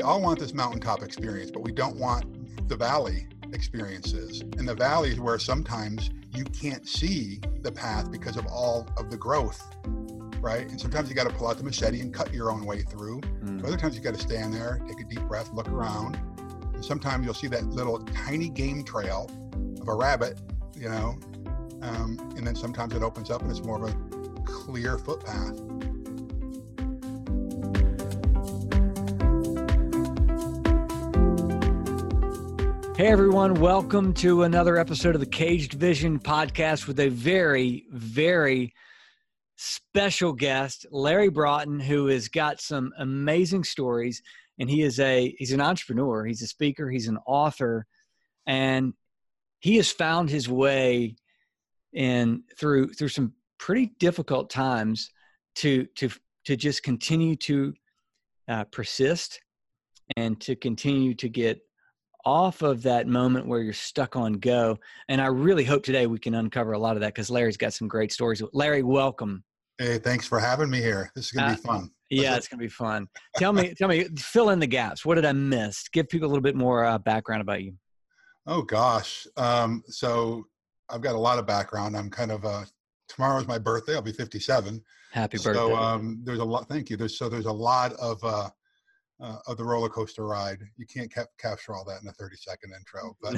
we all want this mountaintop experience, but we don't want the valley experiences. And the valley is where sometimes you can't see the path because of all of the growth, right? And sometimes you got to pull out the machete and cut your own way through. Mm. Other times you got to stand there, take a deep breath, look around. And sometimes you'll see that little tiny game trail of a rabbit, you know, um, and then sometimes it opens up and it's more of a clear footpath. Hey everyone, welcome to another episode of the Caged Vision podcast with a very, very special guest, Larry Broughton, who has got some amazing stories. And he is a he's an entrepreneur, he's a speaker, he's an author, and he has found his way in through through some pretty difficult times to to to just continue to uh, persist and to continue to get off of that moment where you're stuck on go. And I really hope today we can uncover a lot of that because Larry's got some great stories. Larry, welcome. Hey, thanks for having me here. This is gonna uh, be fun. Yeah, it's gonna be fun. tell me, tell me, fill in the gaps. What did I miss? Give people a little bit more uh, background about you. Oh gosh, um, so I've got a lot of background. I'm kind of uh, tomorrow is my birthday. I'll be 57. Happy birthday. So um, there's a lot. Thank you. There's so there's a lot of uh, uh, of the roller coaster ride. You can't cap- capture all that in a 30 second intro, but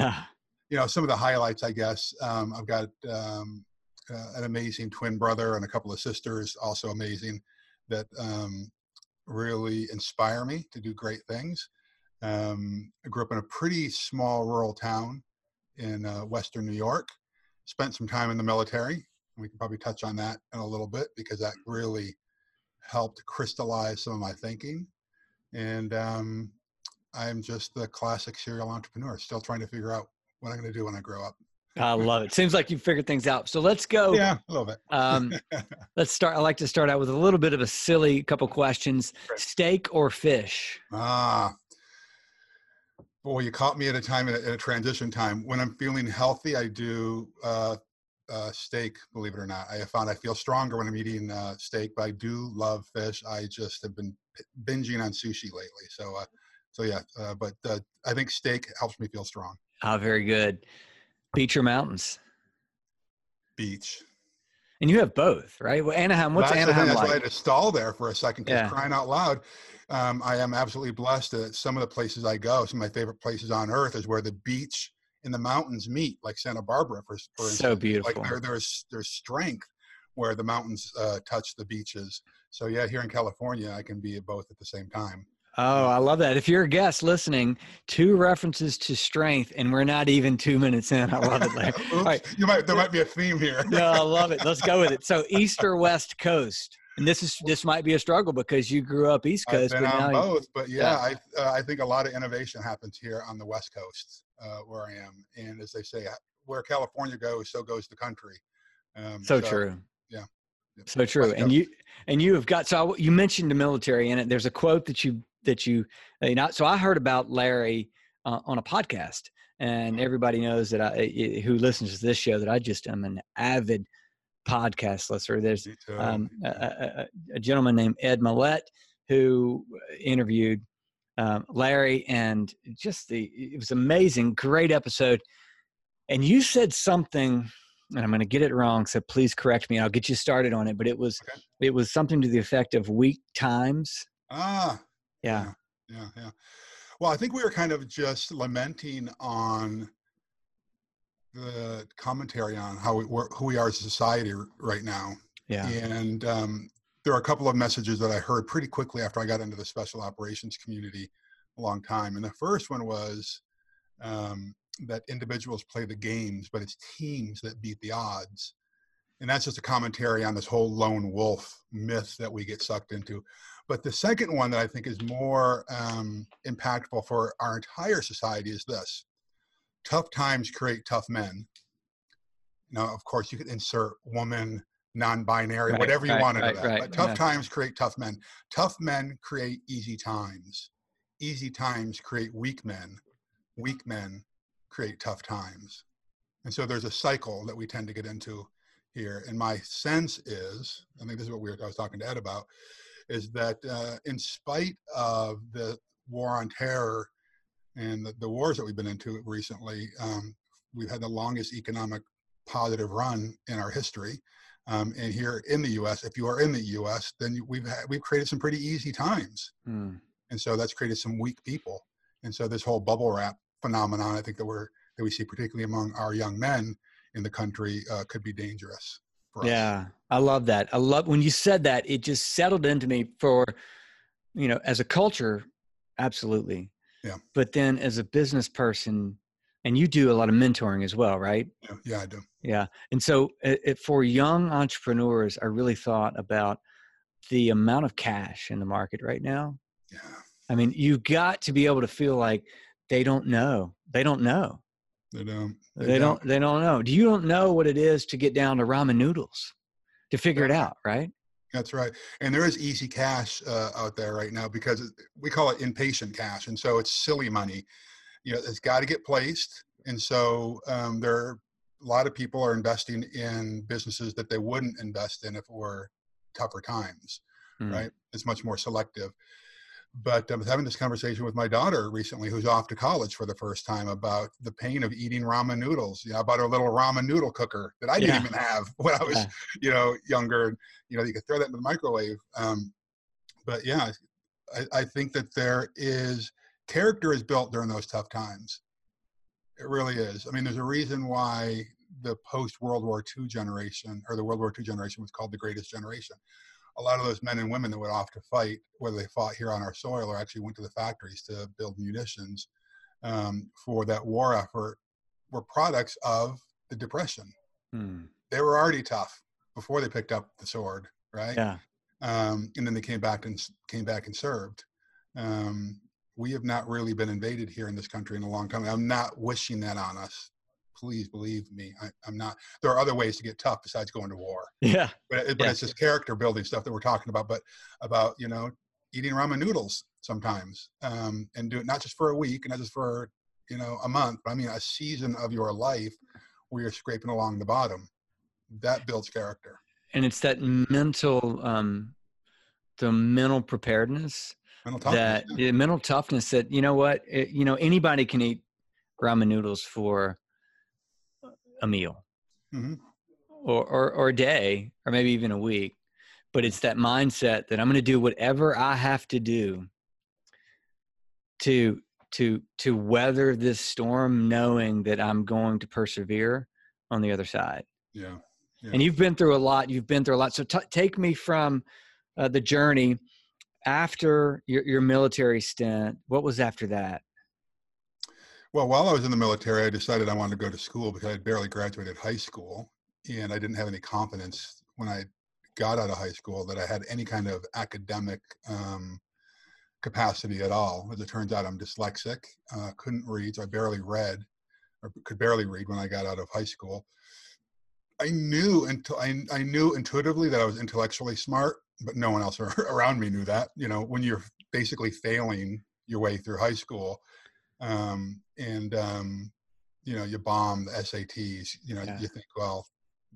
you know some of the highlights. I guess um, I've got um, uh, an amazing twin brother and a couple of sisters, also amazing, that um, really inspire me to do great things. Um, I grew up in a pretty small rural town in uh, Western New York. Spent some time in the military. We can probably touch on that in a little bit because that really helped crystallize some of my thinking and um, I'm just the classic serial entrepreneur, still trying to figure out what I'm going to do when I grow up. I love it. Seems like you've figured things out. So let's go. Yeah, a little bit. um, let's start. I like to start out with a little bit of a silly couple questions: steak or fish? Ah, boy, you caught me at a time at a, at a transition time. When I'm feeling healthy, I do uh, uh, steak. Believe it or not, I have found I feel stronger when I'm eating uh, steak. But I do love fish. I just have been binging on sushi lately. So, uh, so yeah, uh, but uh, I think steak helps me feel strong. Ah, very good. Beach or mountains? Beach. And you have both, right? Well, Anaheim. What's that's Anaheim that's like? why I had to stall there for a second. Because yeah. crying out loud, um, I am absolutely blessed that some of the places I go, some of my favorite places on earth, is where the beach and the mountains meet, like Santa Barbara, for, for so beautiful. Like there, there's there's strength where the mountains uh, touch the beaches. So yeah, here in California, I can be both at the same time. Oh, I love that. If you're a guest listening, two references to strength, and we're not even two minutes in. I love it. Oops, right. You might there might be a theme here. no, I love it. Let's go with it. So East or West Coast, and this is this might be a struggle because you grew up East Coast. I've been on both, but yeah, yeah. I uh, I think a lot of innovation happens here on the West Coast uh, where I am, and as they say, where California goes, so goes the country. Um, so, so true. Yeah. So true. And you and you have got so you mentioned the military in it. There's a quote that you that you uh, you know. So I heard about Larry uh, on a podcast, and mm-hmm. everybody knows that I who listens to this show that I just am an avid podcast listener. There's um, a, a, a, gentleman named Ed Mylett who interviewed um, Larry, and just the it was amazing, great episode. And you said something and I'm going to get it wrong, so please correct me. I'll get you started on it. But it was okay. it was something to the effect of weak times. Ah, yeah, yeah, yeah. Well, I think we were kind of just lamenting on the commentary on how we who we are as a society right now. Yeah, and um, there are a couple of messages that I heard pretty quickly after I got into the special operations community a long time, and the first one was. Um, that individuals play the games, but it's teams that beat the odds. And that's just a commentary on this whole lone wolf myth that we get sucked into. But the second one that I think is more um, impactful for our entire society is this tough times create tough men. Now, of course, you could insert woman, non binary, right, whatever you right, want into right, that. But tough yeah. times create tough men. Tough men create easy times. Easy times create weak men. Weak men create tough times. And so there's a cycle that we tend to get into here. And my sense is, I think this is what we were, I was talking to Ed about, is that uh, in spite of the war on terror and the, the wars that we've been into recently, um, we've had the longest economic positive run in our history. Um, and here in the U.S., if you are in the U.S., then we've had, we've created some pretty easy times, mm. and so that's created some weak people. And so this whole bubble wrap phenomenon, I think that we're that we see particularly among our young men in the country, uh, could be dangerous. yeah, I love that. I love when you said that. It just settled into me for, you know, as a culture, absolutely. Yeah. But then as a business person, and you do a lot of mentoring as well, right? Yeah, yeah I do. Yeah. And so it, it, for young entrepreneurs, I really thought about the amount of cash in the market right now. Yeah. I mean, you've got to be able to feel like they don't know. They don't know. They don't. They, they don't. don't. They don't know. Do you don't know what it is to get down to ramen noodles to figure it out, right? That's right. And there is easy cash uh, out there right now because we call it impatient cash, and so it's silly money. You know, it's got to get placed, and so um, there are a lot of people are investing in businesses that they wouldn't invest in if it were tougher times. Mm. Right? It's much more selective but I was having this conversation with my daughter recently, who's off to college for the first time, about the pain of eating ramen noodles. You know, about her little ramen noodle cooker that I didn't yeah. even have when I was, yeah. you know, younger. You know, you could throw that in the microwave. Um, but yeah, I, I think that there is character is built during those tough times. It really is. I mean, there's a reason why the post World War II generation or the World War II generation was called the greatest generation a lot of those men and women that went off to fight, whether they fought here on our soil or actually went to the factories to build munitions um, for that war effort, were products of the Depression. Hmm. They were already tough before they picked up the sword, right? Yeah. Um, and then they came back and came back and served. Um, we have not really been invaded here in this country in a long time. I'm not wishing that on us please believe me, I, am not. There are other ways to get tough besides going to war. Yeah. But, but yeah. it's just character building stuff that we're talking about. But about you know eating ramen noodles sometimes, um, and do it not just for a week and not just for you know a month, but I mean a season of your life where you're scraping along the bottom. That builds character. And it's that mental, um, the mental preparedness. Mental toughness, that yeah. mental toughness that you know what it, you know anybody can eat ramen noodles for a meal mm-hmm. or, or, or a day or maybe even a week. But it's that mindset that I'm going to do whatever I have to do to to to weather this storm knowing that I'm going to persevere on the other side. Yeah. yeah. And you've been through a lot. You've been through a lot. So t- take me from uh, the journey after your, your military stint. What was after that? Well, while I was in the military, I decided I wanted to go to school because I had barely graduated high school, and I didn't have any confidence when I got out of high school that I had any kind of academic um, capacity at all. As it turns out, I'm dyslexic, uh, couldn't read, so I barely read, or could barely read when I got out of high school. I knew until I, I knew intuitively that I was intellectually smart, but no one else around me knew that. You know, when you're basically failing your way through high school, um, and um, you know you bomb the SATs, you know yeah. you think well,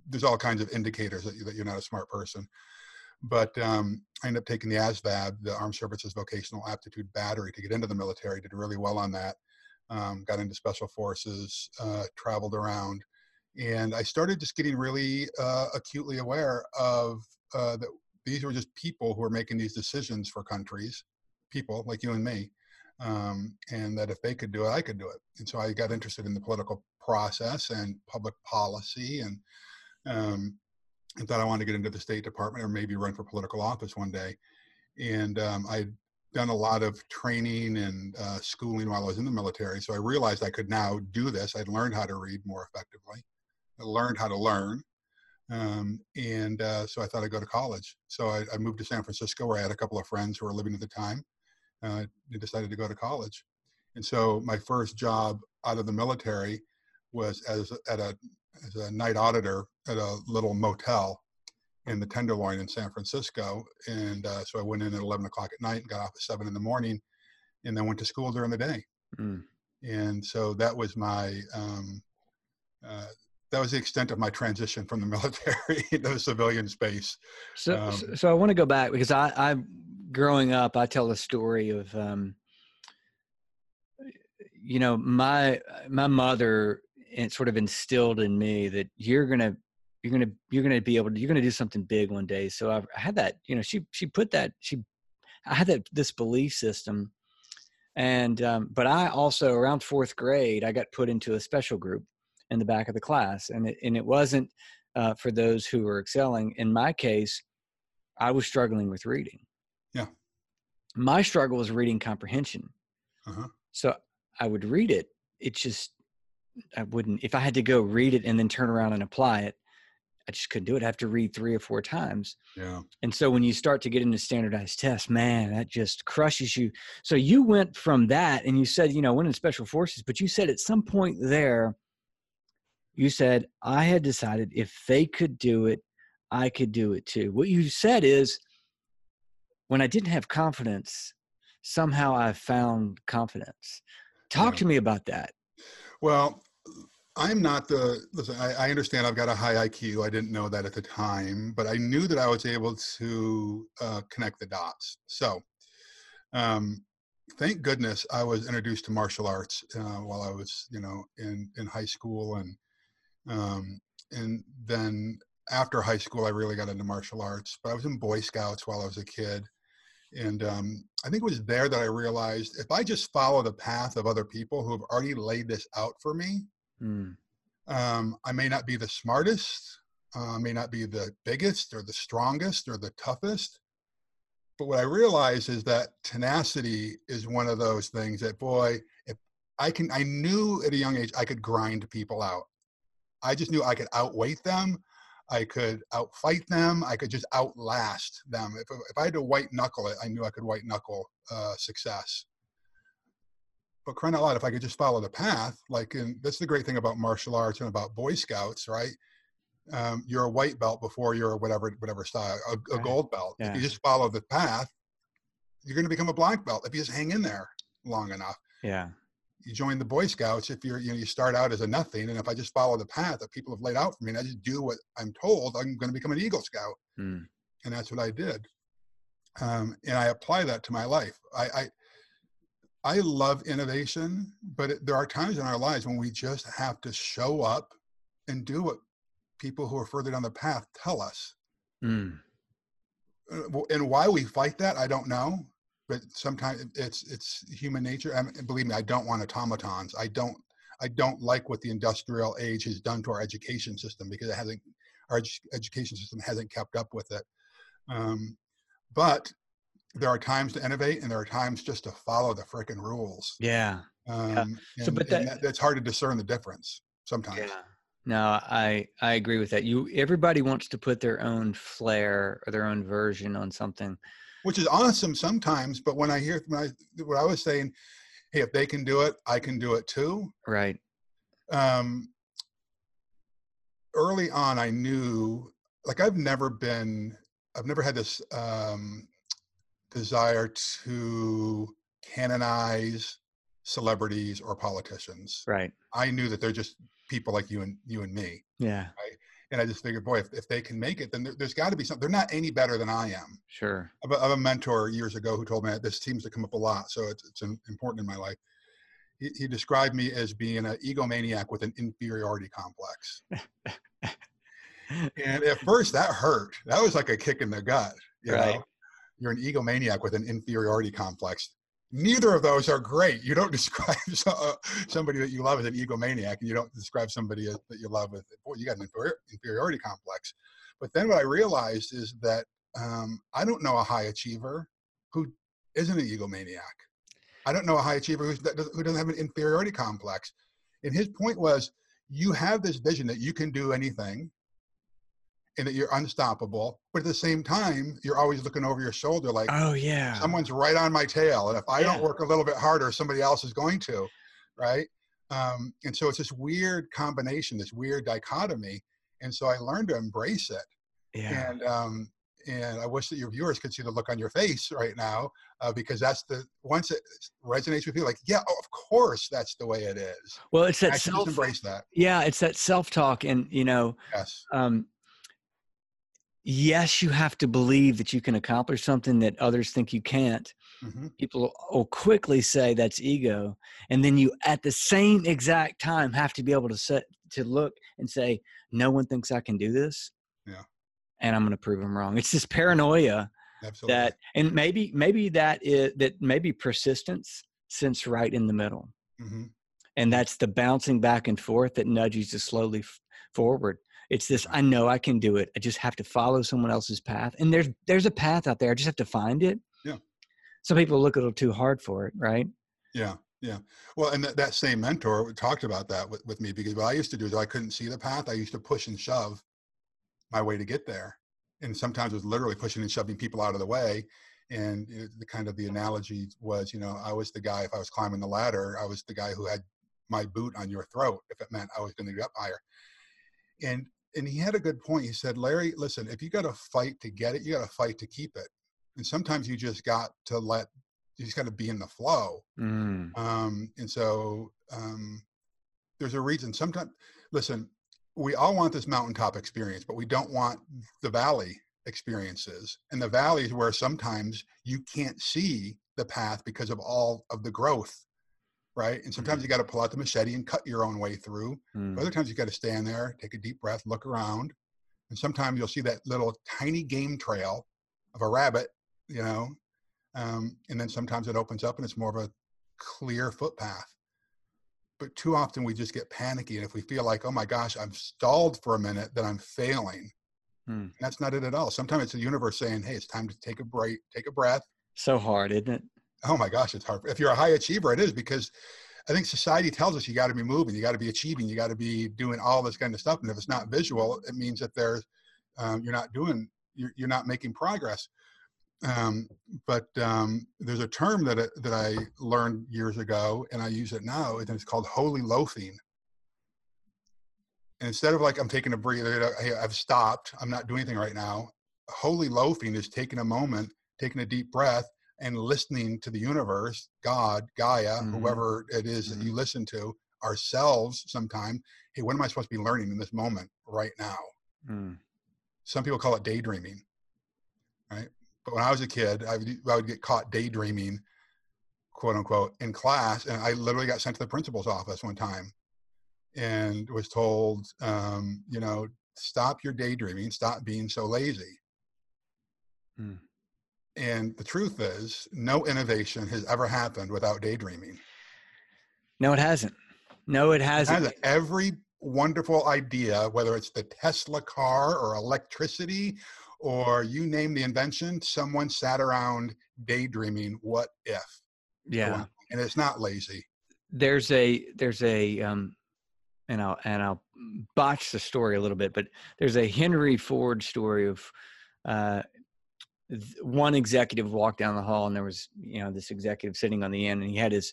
there's all kinds of indicators that, you, that you're not a smart person. But um, I ended up taking the ASVAB, the Armed Services Vocational Aptitude Battery, to get into the military. Did really well on that. Um, got into special forces, uh, traveled around, and I started just getting really uh, acutely aware of uh, that these were just people who were making these decisions for countries, people like you and me, um, and that if they could do it, I could do it. And so I got interested in the political process and public policy, and um, and thought I wanted to get into the State Department or maybe run for political office one day. And um, I'd done a lot of training and uh, schooling while I was in the military, so I realized I could now do this. I'd learned how to read more effectively. I learned how to learn. Um, and uh, so I thought I'd go to college. So I, I, moved to San Francisco where I had a couple of friends who were living at the time uh, decided to go to college. And so my first job out of the military was as at a as a night auditor at a little motel in the Tenderloin in San Francisco. And uh, so I went in at 11 o'clock at night and got off at seven in the morning, and then went to school during the day. Mm. And so that was my um, uh, that was the extent of my transition from the military to the civilian space. So, um, so I want to go back because I, I growing up, I tell a story of um, you know, my my mother and sort of instilled in me that you're gonna you're gonna you're gonna be able to you're gonna do something big one day. So I've, I had that, you know, she she put that she I had that this belief system, and um, but I also around fourth grade I got put into a special group in the back of the class, and it and it wasn't uh, for those who were excelling. In my case, I was struggling with reading. My struggle was reading comprehension. uh-huh. So I would read it. It just I wouldn't if I had to go read it and then turn around and apply it. I just couldn't do it. I have to read three or four times. yeah, And so when you start to get into standardized tests, man, that just crushes you. So you went from that and you said, you know, went in special forces, but you said at some point there, you said, I had decided if they could do it, I could do it too. What you said is, when I didn't have confidence, somehow I found confidence. Talk Yeah. to me about that. Well, I'm not the, listen, I, I understand I've got a high IQ. I didn't know that at the time, but I knew that I was able to uh, connect the dots. So, um, thank goodness I was introduced to martial arts uh, while I was, you know, in, in high school. And, um, and then after high school, I really got into martial arts, but I was in Boy Scouts while I was a kid. And um, I think it was there that I realized if I just follow the path of other people who have already laid this out for me, Mm, um, I may not be the smartest, uh, may not be the biggest or the strongest or the toughest. But what I realized is that tenacity is one of those things that, boy, if I can, I knew at a young age I could grind people out. I just knew I could outweight them. I could outfight them. I could just outlast them. If, if I had to white knuckle it, I knew I could white knuckle uh, success but crying out loud, if I could just follow the path, like, and that's the great thing about martial arts and about Boy Scouts, right? Um, you're a white belt before you're a whatever, whatever style, a, a Right. gold belt. If you just follow the path, you're going to become a black belt if you just hang in there long enough. yeah. You join the Boy Scouts if you're, you know, you start out as a nothing, and if I just follow the path that people have laid out for me, and I just do what I'm told, I'm going to become an Eagle Scout Mm, and that's what I did. Um, and I apply that to my life. I, I, I love innovation, but it, there are times in our lives when we just have to show up and do what people who are further down the path tell us. mm, And why we fight that, I don't know. But sometimes it's it's human nature. I mean, believe me, I don't want automatons. I don't I don't like what the industrial age has done to our education system because it hasn't our edu- education system hasn't kept up with it. Um, but there are times to innovate, and there are times just to follow the frickin' rules. yeah. Um, So, and, but that- that's hard to discern the difference sometimes. Yeah. No, I I agree with that. You everybody wants to put their own flair or their own version on something. Which is awesome sometimes. But when I hear when I, what I was saying, hey, if they can do it, I can do it too. Right. Um, early on, I knew, like, I've never been, I've never had this um, desire to canonize celebrities or politicians. Right. I knew that they're just people like you and you and me. Yeah. And I just figured, boy, if, if they can make it, then there, there's got to be something. They're not any better than I am. Sure. I have a- I have a mentor years ago who told me that this seems to come up a lot, so it's, it's important in my life. He, he described me as being an egomaniac with an inferiority complex. And at first, that hurt. That was like a kick in the gut. You Right. know, you're an egomaniac with an inferiority complex. Neither of those are great. You don't describe uh, somebody that you love as an egomaniac, and you don't describe somebody as- that you love with, boy, you got an inferior- inferiority complex. But then what I realized is that um, I don't know a high achiever who isn't an egomaniac. I don't know a high achiever who doesn't have an inferiority complex. And his point was, you have this vision that you can do anything, and that you're unstoppable. But at the same time, you're always looking over your shoulder, like Oh yeah. someone's right on my tail, and if I Yeah. don't work a little bit harder, somebody else is going to, right? Um, and so it's this weird combination, this weird dichotomy. And so I learned to embrace it yeah. and um, and I wish that your viewers could see the look on your face right now uh, because that's the once it resonates with you, like yeah, oh, of course that's the way it is. Well, it's that self. embrace that. Yeah, it's that self talk, and you know, Yes. um, yes, you have to believe that you can accomplish something that others think you can't. hmm People will quickly say that's ego, and then you, at the same exact time, have to be able to set to look and say, "No one thinks I can do this." Yeah. and I'm going to prove them wrong. It's this paranoia Absolutely. that, and maybe maybe that is that maybe persistence sits right in the middle, hmm and that's the bouncing back and forth that nudges you slowly f- forward. It's this mm. I know I can do it. I just have to follow someone else's path. And there's there's a path out there. I just have to find it. Yeah. Some people look a little too hard for it, right? Yeah, yeah. Well, and that, that same mentor talked about that with, with me because what I used to do is I couldn't see the path. I used to push and shove my way to get there, and sometimes it was literally pushing and shoving people out of the way. And know, the kind of the analogy was, you know, I was the guy if I was climbing the ladder, I was the guy who had my boot on your throat if it meant I was going to get up higher. And and he had a good point. He said, Larry, listen, if you got to fight to get it, you got to fight to keep it. And sometimes you just got to let you just got to be in the flow. Mm. Um, and so um, there's a reason. Sometimes, listen, we all want this mountaintop experience, but we don't want the valley experiences. And the valley is where sometimes you can't see the path because of all of the growth, right? And sometimes you got to pull out the machete and cut your own way through. Mm. Other times you got to stand there, take a deep breath, look around, and sometimes you'll see that little tiny game trail of a rabbit, you know, um, and then sometimes it opens up and it's more of a clear footpath. But too often we just get panicky, and if we feel like, oh my gosh, I'm stalled for a minute, then I'm failing. Hmm. That's not it at all. Sometimes it's the universe saying, hey, it's time to take a break, take a breath. So hard, isn't it? Oh my gosh, it's hard. If you're a high achiever, it is because I think society tells us you got to be moving, you got to be achieving, you got to be doing all this kind of stuff. And if it's not visual, it means that there's um, you're not doing, you're, you're not making progress. Um, but um, there's a term that I- that I learned years ago, and I use it now, and it's called holy loafing. And instead of like I'm taking a breather, I've stopped, I'm not doing anything right now. Holy loafing is taking a moment, taking a deep breath, and listening to the universe, God, Gaia, Mhm. whoever it is that you listen to, ourselves sometime. Hey, what am I supposed to be learning in this moment right now? Mm. Some people call it daydreaming, right? But when I was a kid, I would, I would get caught daydreaming, quote unquote, in class. And I literally got sent to the principal's office one time and was told, um, you know, stop your daydreaming, stop being so lazy. Hmm. And the truth is, no innovation has ever happened without daydreaming. No, it hasn't. No, it It hasn't. every wonderful idea, whether it's the Tesla car or electricity or you name the invention, someone sat around daydreaming, what if? Yeah. And it's not lazy. there's a there's a um and I'll and I'll botch the story a little bit, but there's a Henry Ford story of uh one executive walked down the hall and there was you know this executive sitting on the end and he had his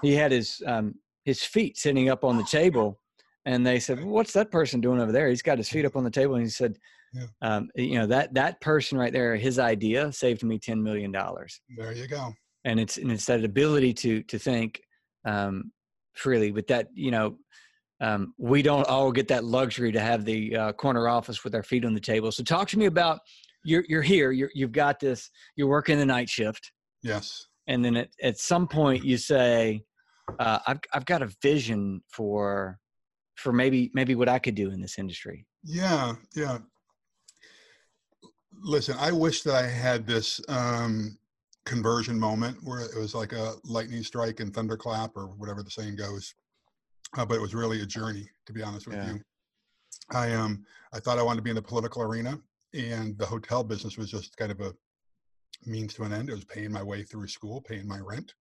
he had his um his feet sitting up on the table and they said well, what's that person doing over there he's got his feet up on the table and he said Yeah. um, you know that that person right there his idea saved me 10 million dollars There you go. and it's and it's that ability to to think um, freely. But that you know, um, we don't all get that luxury to have the uh, corner office with our feet on the table. So talk to me about you're you're here. You're, you've got this. You're working the night shift, Yes. and then at, at some point you say, uh, "I've I've got a vision for." For maybe maybe what I could do in this industry. Yeah. Yeah. Listen, I wish that I had this um, conversion moment where it was like a lightning strike and thunderclap or whatever the saying goes. Uh, but it was really a journey, to be honest with Yeah. you. I um I thought I wanted to be in the political arena, and the hotel business was just kind of a means to an end. It was paying my way through school, paying my rent.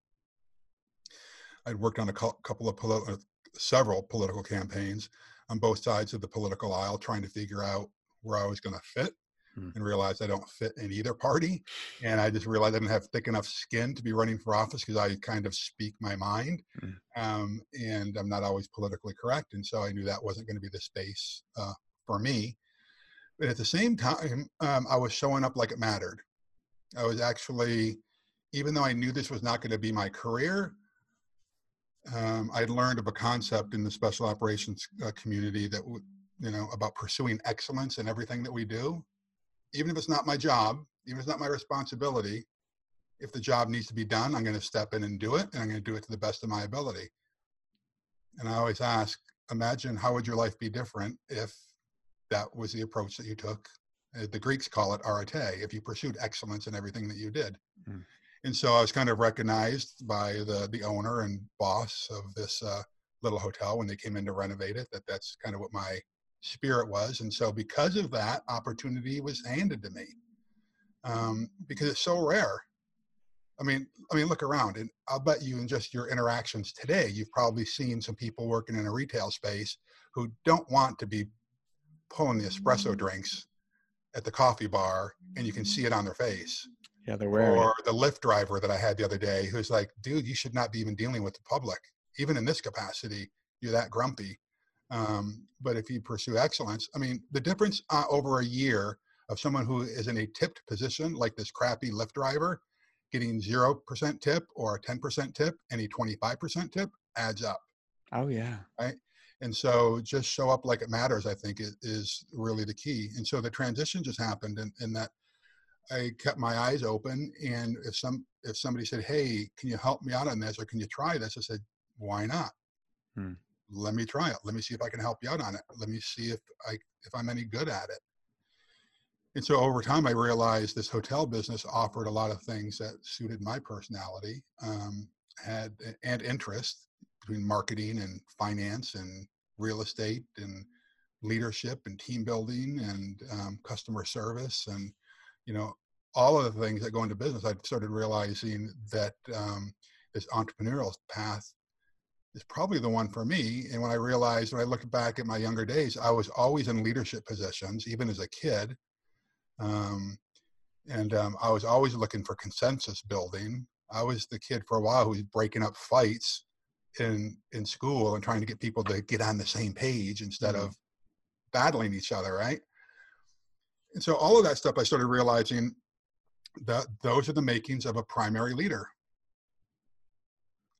I'd worked on a couple of poli- uh, several political campaigns on both sides of the political aisle, trying to figure out where I was going to fit, Hmm. and realized I don't fit in either party. And I just realized I didn't have thick enough skin to be running for office because I kind of speak my mind, Hmm. um, and I'm not always politically correct. And so I knew that wasn't going to be the space uh, for me. But at the same time, um, I was showing up like it mattered. I was actually, even though I knew this was not going to be my career, um, I'd learned of a concept in the special operations uh, community that, you know, about pursuing excellence in everything that we do. even if it's not my job, even if it's not my responsibility, if the job needs to be done, I'm going to step in and do it, and I'm going to do it to the best of my ability. And I always ask, imagine how would your life be different if that was the approach that you took? Uh, the Greeks call it arete, if you pursued excellence in everything that you did. Mm. And so I was kind of recognized by the the owner and boss of this uh, little hotel when they came in to renovate it. That that's kind of what my spirit was. And so because of that, opportunity was handed to me um, because it's so rare. I mean, I mean, look around, and I'll bet you in just your interactions today, you've probably seen some people working in a retail space who don't want to be pulling the espresso drinks at the coffee bar, and you can see it on their face. Yeah, they're wearing. Or the Lyft driver that I had the other day, who's like, "Dude, you should not be even dealing with the public, even in this capacity. You're that grumpy." Um, but if you pursue excellence, I mean, the difference uh, over a year of someone who is in a tipped position, like this crappy Lyft driver, getting 0% tip or a 10% tip, any 25% tip adds up. Oh, yeah. Right. And so just show up like it matters, I think is, really the key. And so the transition just happened in, in that I kept my eyes open. And if some, if somebody said, Hey, can you help me out on this? Or can you try this? I said, why not? Hmm let me try it. Let me see if I can help you out on it. Let me see if I if I'm any good at it. And so over time, I realized this hotel business offered a lot of things that suited my personality, um, had and interest between marketing and finance and real estate and leadership and team building and um, customer service and you know all of the things that go into business. I started realizing that um, this entrepreneurial path is probably the one for me. And when I realized, when I looked back at my younger days, I was always in leadership positions, even as a kid. Um, and um, I was always looking for consensus building. I was the kid for a while who was breaking up fights in in school and trying to get people to get on the same page instead mm-hmm. of battling each other, right? And so all of that stuff, I started realizing that those are the makings of a primary leader.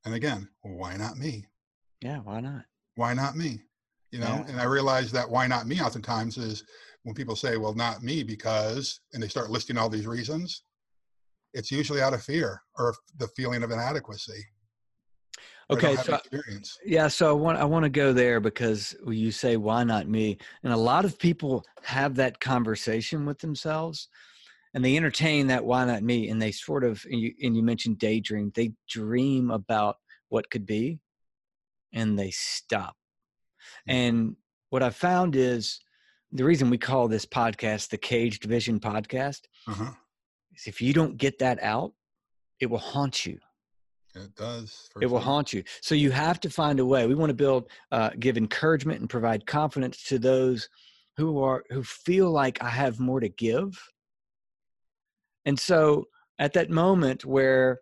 And again, why not me? Yeah, why not? Why not me? You know, yeah. and I realize that why not me oftentimes is when people say, well, not me because, and they start listing all these reasons, it's usually out of fear or the feeling of inadequacy. Okay, so experience. yeah, so I want I want to go there because you say why not me, and a lot of people have that conversation with themselves, and they entertain that why not me and they sort of and you, and you mentioned daydream they dream about what could be and they stop mm-hmm. and what i found is the reason we call this podcast the caged vision podcast uh-huh. is if you don't get that out it will haunt you it does it sure. will haunt you so you have to find a way we want to build uh, give encouragement and provide confidence to those who are who feel like i have more to give and so at that moment where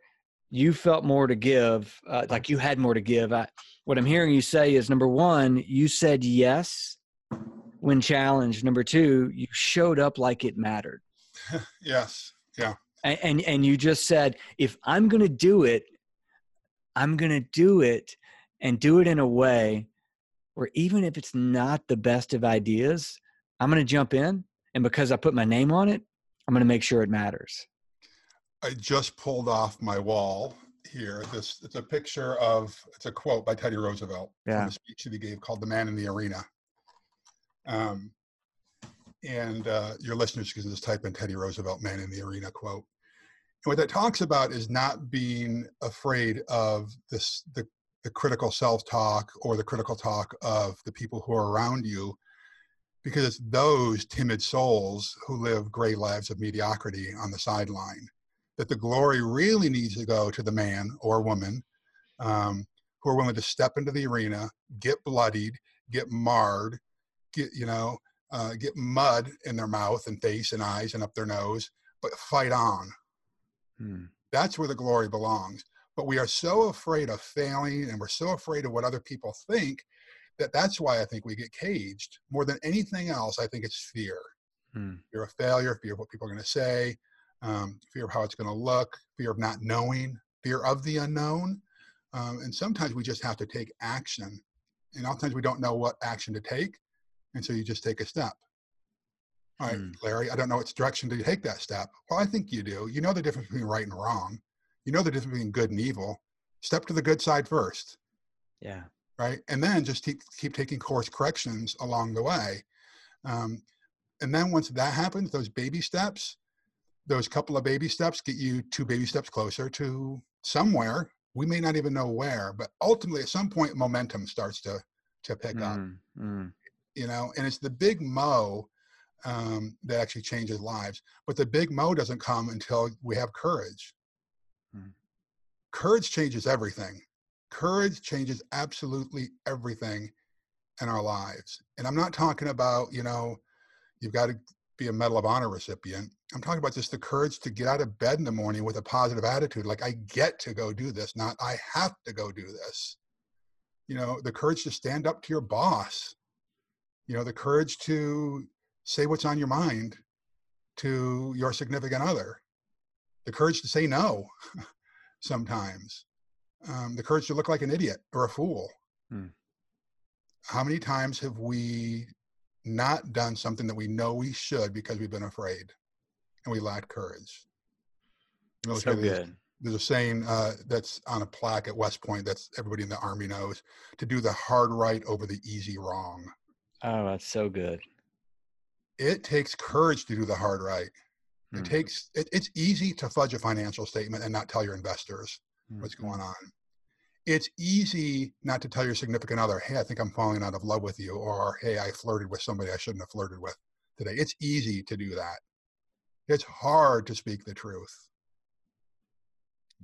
you felt more to give, uh, like you had more to give, I, what I'm hearing you say is number one, you said yes when challenged. Number two, you showed up like it mattered. yes. Yeah. And, and, and you just said, if I'm going to do it, I'm going to do it and do it in a way where even if it's not the best of ideas, I'm going to jump in. And because I put my name on it, I'm going to make sure it matters. I just pulled off my wall here. This it's a picture of it's a quote by Teddy Roosevelt yeah. from a speech that he gave called "The Man in the Arena." Um, and uh, your listeners can just type in Teddy Roosevelt "Man in the Arena" quote. What that talks about is not being afraid of this the the critical self-talk or the critical talk of the people who are around you because it's those timid souls who live gray lives of mediocrity on the sideline. That the glory really needs to go to the man or woman um, who are willing to step into the arena, get bloodied, get marred, get you know, uh, get mud in their mouth and face and eyes and up their nose, but fight on. Hmm. That's where the glory belongs. But we are so afraid of failing, and we're so afraid of what other people think that that's why I think we get caged more than anything else. I think it's fear, hmm. fear of failure, fear of what people are going to say, um, fear of how it's going to look, fear of not knowing, fear of the unknown. Um, and sometimes we just have to take action, and oftentimes we don't know what action to take, and so you just take a step. All right, mm. Larry, I don't know which direction to take that step. Well, I think you do. You know the difference between right and wrong. You know the difference between good and evil. Step to the good side first. Yeah. Right. And then just keep, keep taking course corrections along the way. Um, and then once that happens, those baby steps, those couple of baby steps get you two baby steps closer to somewhere. We may not even know where, but ultimately at some point momentum starts to to pick mm, up. Mm. You know, and it's the big mo um, that actually changes lives. But the big mo doesn't come until we have courage. Mm. Courage changes everything. Courage changes absolutely everything in our lives. And I'm not talking about, you know, you've got to be a Medal of Honor recipient. I'm talking about just the courage to get out of bed in the morning with a positive attitude. Like, I get to go do this, not I have to go do this. You know, the courage to stand up to your boss. You know, the courage to say what's on your mind to your significant other. The courage to say no sometimes. Um, the courage to look like an idiot or a fool. Hmm. How many times have we not done something that we know we should because we've been afraid and we lack courage. so good. There's a saying uh, that's on a plaque at West Point that's everybody in the Army knows to do the hard right over the easy wrong. Oh, that's so good. It takes courage to do the hard right. It mm-hmm. takes, it, it's easy to fudge a financial statement and not tell your investors mm-hmm. what's going on it's easy not to tell your significant other, hey, I think I'm falling out of love with you, or hey, I flirted with somebody I shouldn't have flirted with today. It's easy to do that. It's hard to speak the truth.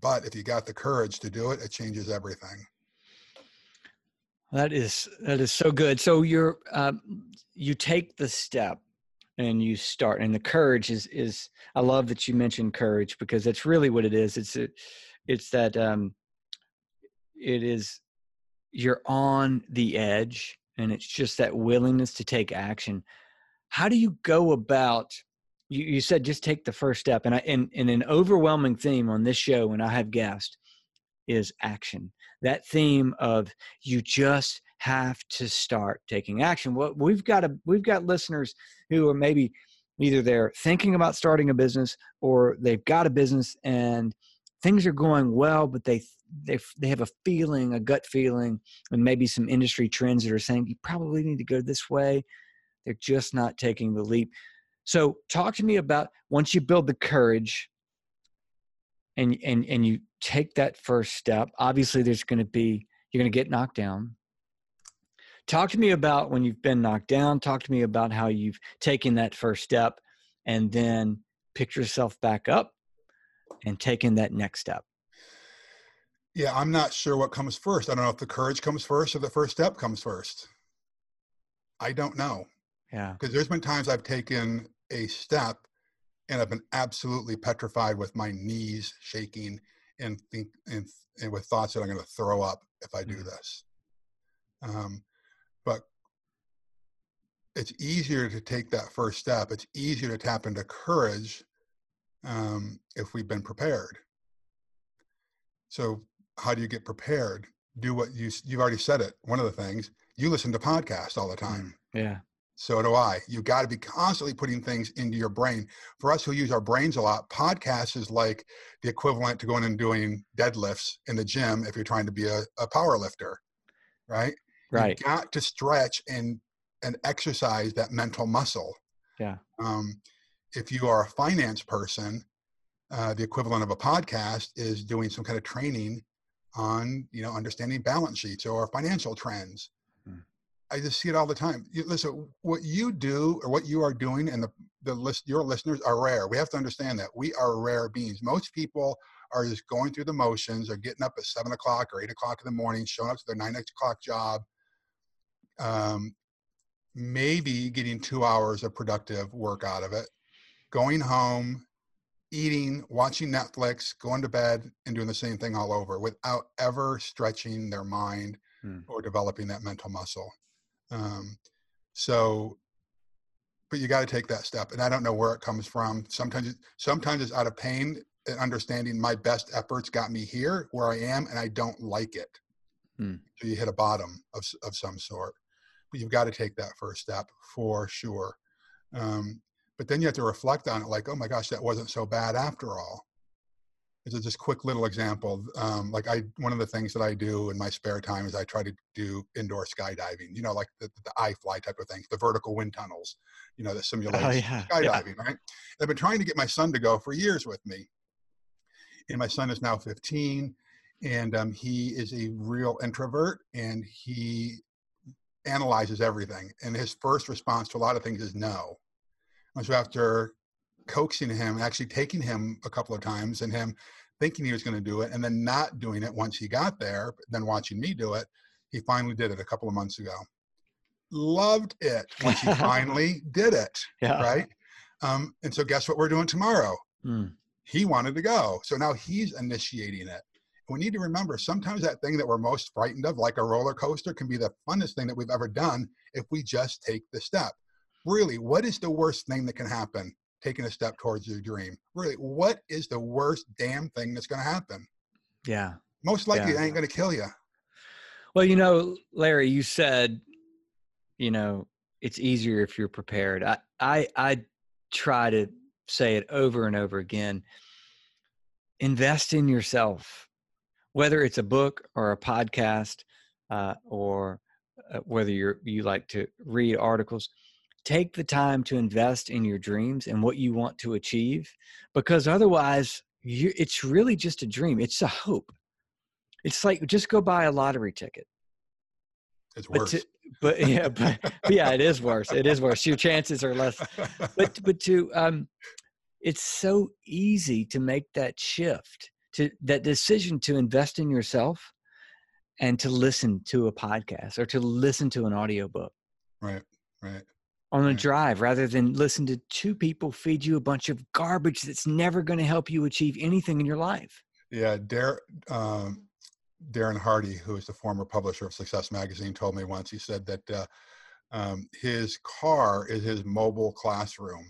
But if you got the courage to do it, it changes everything. That is that is so good. So you're um, you take the step and you start, and the courage is is I love that you mentioned courage because that's really what it is. It's it, it's that um, it is you're on the edge and it's just that willingness to take action how do you go about you, you said just take the first step and I, and, and an overwhelming theme on this show when i have guests is action that theme of you just have to start taking action well we've got a we've got listeners who are maybe either they're thinking about starting a business or they've got a business and things are going well, but they they they have a feeling, a gut feeling, and maybe some industry trends that are saying you probably need to go this way. They're just not taking the leap. So, talk to me about once you build the courage and and and you take that first step. Obviously, there's going to be you're going to get knocked down. Talk to me about when you've been knocked down. Talk to me about how you've taken that first step and then picked yourself back up and taken that next step? Yeah, I'm not sure what comes first. I don't know if the courage comes first or the first step comes first. I don't know. Yeah. Because there's been times I've taken a step and I've been absolutely petrified with my knees shaking and think and, and with thoughts that I'm going to throw up if I do mm-hmm. this. Um, it's easier to take that first step. It's easier to tap into courage um, if we've been prepared. So, how do you get prepared? Do what you you've already said it. One of the things you listen to podcasts all the time. Mm, yeah. So do I. You've got to be constantly putting things into your brain. For us who use our brains a lot, podcasts is like the equivalent to going and doing deadlifts in the gym if you're trying to be a, a power lifter, right? Right. You got to stretch and and exercise that mental muscle. Yeah. Um, if you are a finance person, uh, the equivalent of a podcast is doing some kind of training on you know understanding balance sheets or financial trends. Hmm. I just see it all the time. You, listen, what you do or what you are doing, and the the list your listeners are rare. We have to understand that we are rare beings. Most people are just going through the motions. or getting up at seven o'clock or eight o'clock in the morning, showing up to their nine o'clock job. Um, maybe getting two hours of productive work out of it going home, eating, watching Netflix, going to bed, and doing the same thing all over without ever stretching their mind hmm. or developing that mental muscle. Um, so, but you got to take that step, and I don't know where it comes from. Sometimes, sometimes it's out of pain and understanding my best efforts got me here where I am, and I don't like it. Hmm. So you hit a bottom of of some sort, you've got to take that first step for sure. Um, but then you have to reflect on it like, oh my gosh, that wasn't so bad after all. It's a just quick little example. Um, like I, one of the things that I do in my spare time is I try to do indoor skydiving. You know, like the, the iFly type of things, the vertical wind tunnels. You know, that simulates oh, yeah. skydiving. Yeah. Right. I've been trying to get my son to go for years with me, and my son is now 15, and um, he is a real introvert, and he analyzes everything. And his first response to a lot of things is no. And so after coaxing him, actually taking him a couple of times and him thinking he was going to do it and then not doing it once he got there, then watching me do it, he finally did it a couple of months ago. Loved it once he finally did it. Yeah. Right. Um, and so guess what we're doing tomorrow? Mm. He wanted to go. So now he's initiating it. We need to remember sometimes that thing that we're most frightened of, like a roller coaster, can be the funnest thing that we've ever done if we just take the step. Really, what is the worst thing that can happen? taking a step towards your dream. Really, what is the worst damn thing that's going to happen? Yeah. Most likely, yeah. it ain't going to kill you. Well, you know, Larry, you said, you know, it's easier if you're prepared. I, I, I try to say it over and over again. Invest in yourself, whether it's a book or a podcast, uh, or uh, whether you're you like to read articles take the time to invest in your dreams and what you want to achieve because otherwise you, it's really just a dream it's a hope. It's like just go buy a lottery ticket. It's worse but, to, but yeah but, but, yeah it is worse it is worse your chances are less. But but to um it's so easy to make that shift to that decision to invest in yourself and to listen to a podcast or to listen to an audiobook right right on a drive rather than listen to two people feed you a bunch of garbage that's never going to help you achieve anything in your life. Yeah, Dar- um, Darren Hardy, who is the former publisher of Success Magazine, told me once. He said that uh, um, his car is his mobile classroom,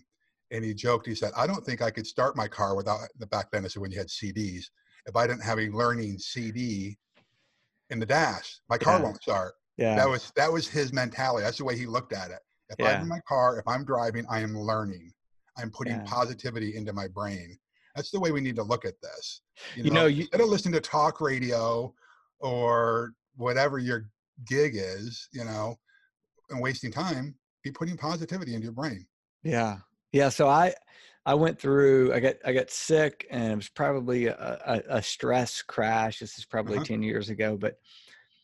and he joked. He said, "I don't think I could start my car without the back then. Is when you had CDs. If I didn't have a learning CD in the dash, my car yeah. won't start." Yeah, that was that was his mentality. That's the way he looked at it. If yeah. I'm in my car, if I'm driving, I am learning. I'm putting yeah. positivity into my brain. That's the way we need to look at this. You know, you know you, instead of listening to talk radio or whatever your gig is, you know, and wasting time, be putting positivity into your brain. Yeah. Yeah. So I, I went through, I got, I got sick and it was probably a, a, a stress crash. This is probably uh-huh. 10 years ago, but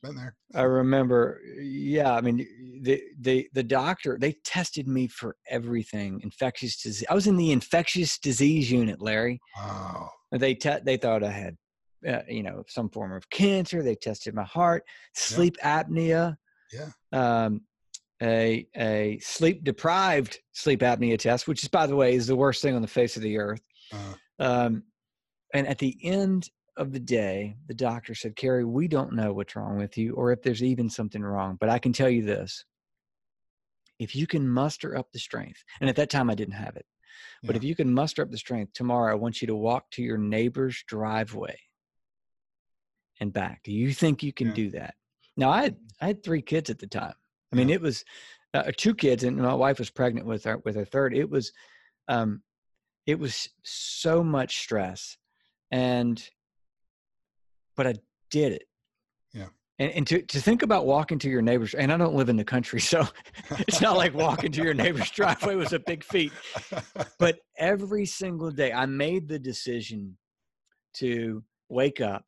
been there. I remember. Yeah, I mean, the the the doctor they tested me for everything, infectious disease. I was in the infectious disease unit, Larry. Wow. They te- they thought I had, uh, you know, some form of cancer. They tested my heart, sleep yeah. apnea. Yeah. Um, a a sleep deprived sleep apnea test, which is by the way is the worst thing on the face of the earth. Uh, um, and at the end of the day, the doctor said, Carrie, we don't know what's wrong with you or if there's even something wrong, but I can tell you this. If you can muster up the strength, and at that time I didn't have it, but yeah. if you can muster up the strength tomorrow, I want you to walk to your neighbor's driveway and back. Do you think you can yeah. do that? Now I had I had three kids at the time. I mean, it was uh, two kids, and my wife was pregnant with our with her third. It was, um, it was so much stress, and but I did it. Yeah. And, and to, to think about walking to your neighbor's, and I don't live in the country, so it's not like walking to your neighbor's driveway was a big feat. But every single day, I made the decision to wake up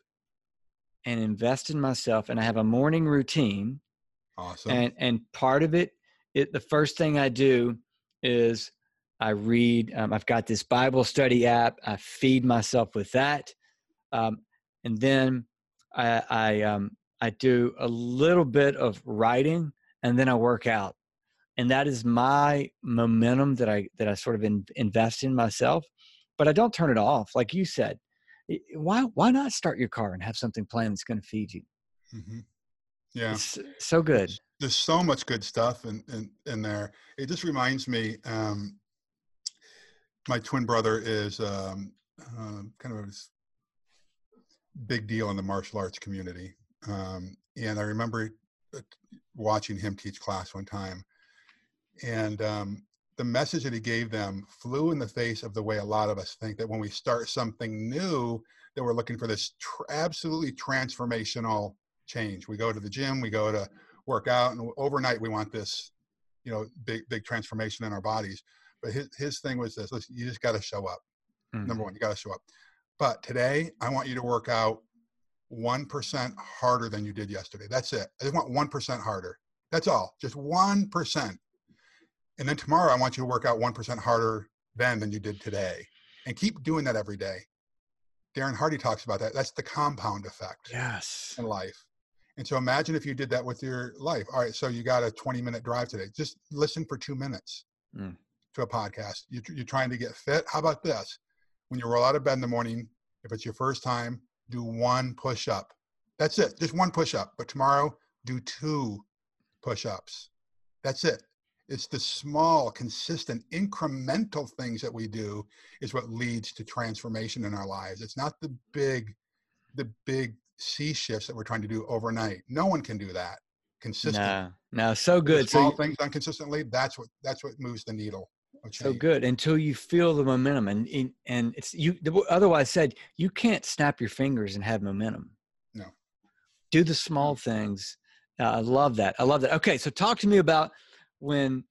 and invest in myself. And I have a morning routine. Awesome. And and part of it, it the first thing I do is I read. Um, I've got this Bible study app. I feed myself with that. Um, and then I I, um, I do a little bit of writing, and then I work out, and that is my momentum that I that I sort of in, invest in myself. But I don't turn it off, like you said. Why why not start your car and have something planned that's going to feed you? Mm-hmm. Yeah, it's so good. There's, so much good stuff in, in in there. It just reminds me. Um, my twin brother is um, uh, kind of a big deal in the martial arts community. Um, and I remember uh, watching him teach class one time. And um, the message that he gave them flew in the face of the way a lot of us think that when we start something new, that we're looking for this tr- absolutely transformational change. We go to the gym, we go to work out, and overnight we want this, you know, big big transformation in our bodies. But his his thing was this: listen, you just got to show up. Mm-hmm. Number one, you got to show up. But today, I want you to work out one percent harder than you did yesterday. That's it. I just want one percent harder. That's all. Just one percent. And then tomorrow, I want you to work out one percent harder then than you did today, and keep doing that every day. Darren Hardy talks about that. That's the compound effect. Yes. In life. And so imagine if you did that with your life. All right, so you got a 20 minute drive today. Just listen for two minutes mm. to a podcast. You, you're trying to get fit. How about this? When you roll out of bed in the morning, if it's your first time, do one push up. That's it, just one push up. But tomorrow, do two push ups. That's it. It's the small, consistent, incremental things that we do is what leads to transformation in our lives. It's not the big, the big C shifts that we're trying to do overnight. No one can do that consistently. No, no, so good. Small so things done consistently. That's what that's what moves the needle. Okay. So good until you feel the momentum, and and it's you. Otherwise said, you can't snap your fingers and have momentum. No. Do the small things. Uh, I love that. I love that. Okay, so talk to me about when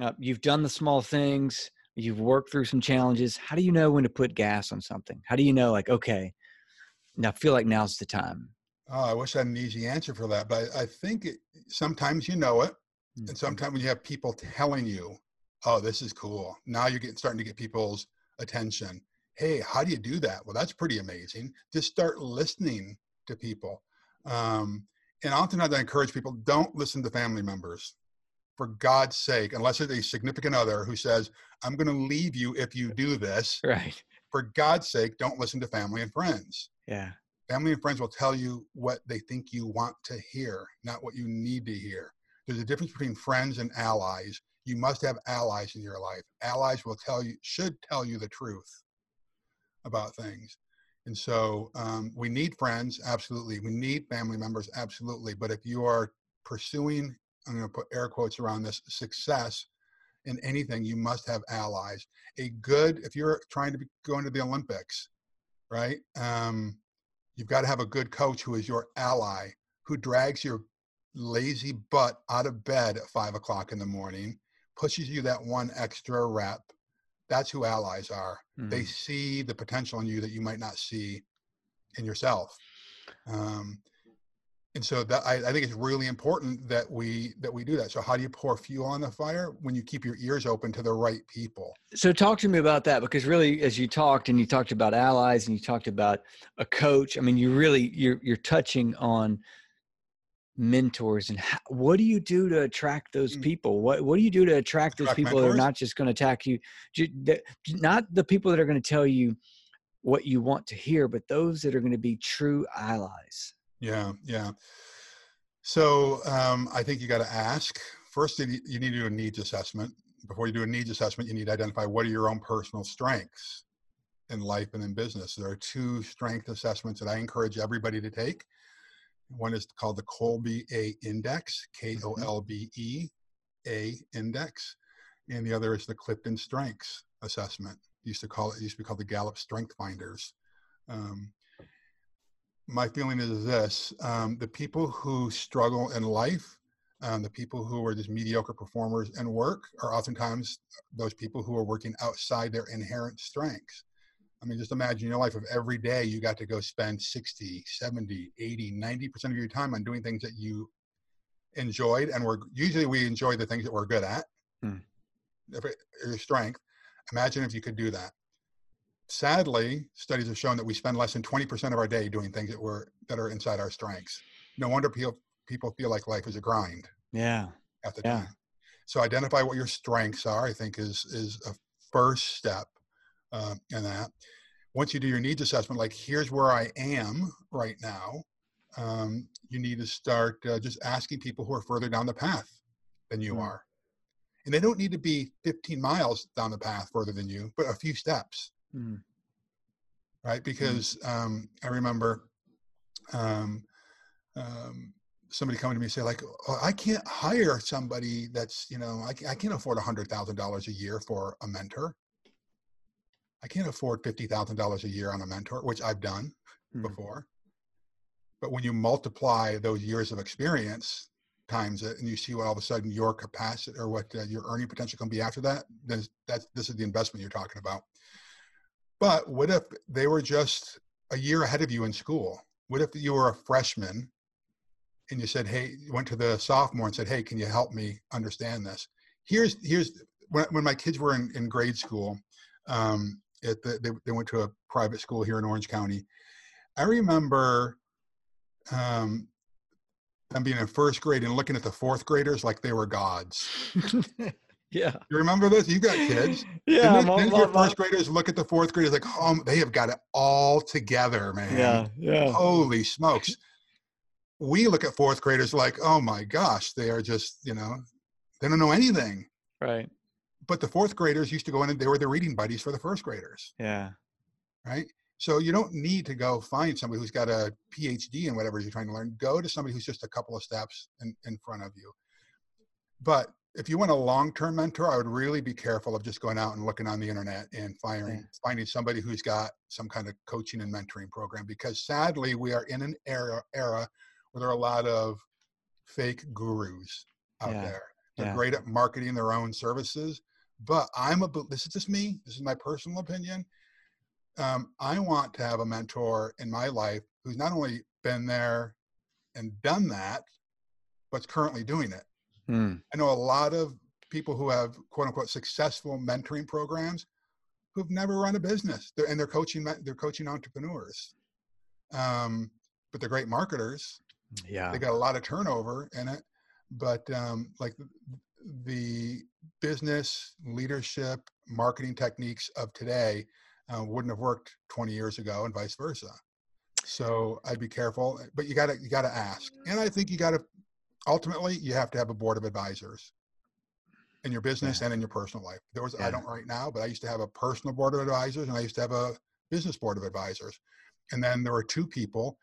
uh, you've done the small things, you've worked through some challenges. How do you know when to put gas on something? How do you know, like, okay, now I feel like now's the time? Oh, I wish I had an easy answer for that, but I, I think it, sometimes you know it, mm-hmm. and sometimes when you have people telling you, "Oh, this is cool," now you're getting starting to get people's attention. Hey, how do you do that? Well, that's pretty amazing. Just start listening to people. Um, and oftentimes I encourage people don't listen to family members for God's sake, unless it's a significant other who says, I'm going to leave you if you do this. Right. For God's sake, don't listen to family and friends. Yeah. Family and friends will tell you what they think you want to hear, not what you need to hear. There's a difference between friends and allies. You must have allies in your life. Allies will tell you, should tell you the truth about things. And so um, we need friends, absolutely. We need family members, absolutely. But if you are pursuing I'm going to put air quotes around this success in anything, you must have allies. A good, if you're trying to be, go into the Olympics, right? Um, you've got to have a good coach who is your ally, who drags your lazy butt out of bed at five o'clock in the morning, pushes you that one extra rep. That's who allies are. Mm-hmm. They see the potential in you that you might not see in yourself. Um, and so that I, I, think it's really important that we that we do that. So how do you pour fuel on the fire? When you keep your ears open to the right people. So talk to me about that because really as you talked and you talked about allies and you talked about a coach i mean you really you're you're touching on mentors and how, what do you do to attract those mm. people? What what do you do to attract those people mentors? that are not just going to attack you? Not the people that are going to tell you what you want to hear but those that are going to be true allies yeah, yeah. So um, I think you got to ask first. You need to do a needs assessment. Before you do a needs assessment, you need to identify what are your own personal strengths in life and in business. There are two strength assessments that I encourage everybody to take. One is called the Kolbe A Index, K O L B E A Index, and the other is the Clifton Strengths Assessment. used to call it, it used to be called the Gallup Strength Finders. Um, my feeling is this um, the people who struggle in life um, the people who are just mediocre performers in work are oftentimes those people who are working outside their inherent strengths. I mean just imagine your life of every day you got to go spend 60 70 80 90% of your time on doing things that you enjoyed and we're usually we enjoy the things that we're good at. Hmm. if it, your strength. Imagine if you could do that sadly, studies have shown that we spend less than 20% of our day doing things that were that are inside our strengths. No wonder people people feel like life is a grind. Yeah. At the yeah. time. So identify what your strengths are. I think is is a first step um, in that. Once you do your needs assessment, like here's where I am right now, um, you need to start uh, just asking people who are further down the path than you mm. are. And they don't need to be 15 miles down the path further than you, but a few steps. Mm. Right? Mm. Because um, I remember um, um, somebody coming to me and say like, oh, I can't hire somebody that's, you know, I, I can't afford a hundred thousand dollars a year for a mentor. I can't afford fifty thousand dollars a year on a mentor, which I've done Mm. before. But when you multiply those years of experience times it, and you see what all of a sudden your capacity or what uh, your earning potential can be after that, then that's this is the investment you're talking about. But what if they were just a year ahead of you in school? What if you were a freshman and you said, "Hey," you went to the sophomore and said, "Hey, can you help me understand this?" Here's here's when, when my kids were in, in grade school. Um, at the, they, they went to a private school here in Orange County. I remember um, them being in first grade and looking at the fourth graders like they were gods. yeah. You remember this? You got kids. Yeah. Didn't, my- didn't my- your first graders look at the fourth graders like, oh, they have got it all together, man. yeah. Yeah. Holy smokes. We look at fourth graders like, oh my gosh, they are just, you know, they don't know anything. Right. But the fourth graders used to go in and they were the reading buddies for the first graders, Yeah. right? So you don't need to go find somebody who's got a PhD in whatever you're trying to learn. Go to somebody who's just a couple of steps in, in front of you. But if you want a long-term mentor, I would really be careful of just going out and looking on the internet and finding finding somebody who's got some kind of coaching and mentoring program. Because sadly, we are in an era era where there are a lot of fake gurus out Yeah, there. They're yeah. great at marketing their own services, but I'm a. This is just me. This is my personal opinion. Um, I want to have a mentor in my life who's not only been there and done that, but's currently doing it. Mm. I know a lot of people who have quote unquote successful mentoring programs who've never run a business they're, and they're coaching they're coaching entrepreneurs um, but they're great marketers Yeah. they got a lot of turnover in it but um, like the, business leadership marketing techniques of today uh, wouldn't have worked 20 years ago and vice versa so i'd be careful but you gotta you gotta ask and i think you gotta ultimately you have to have a board of advisors in your business and in your personal life there was Yeah. i don't right now but i used to have a personal board of advisors and i used to have a business board of advisors and then there were two people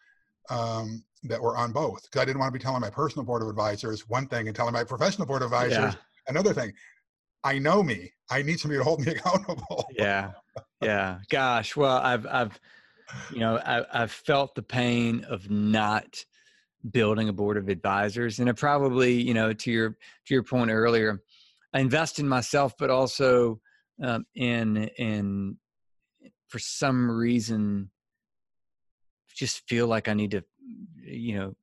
um, that were on both because I didn't want to be telling my personal board of advisors one thing and telling my professional board of advisors Yeah. another thing. I know me. I need somebody to hold me accountable. yeah yeah gosh well i've i've you know I, i've felt the pain of not building a board of advisors and i probably you know to your to your point earlier i invest in myself but also um, in in for some reason just feel like i need to you know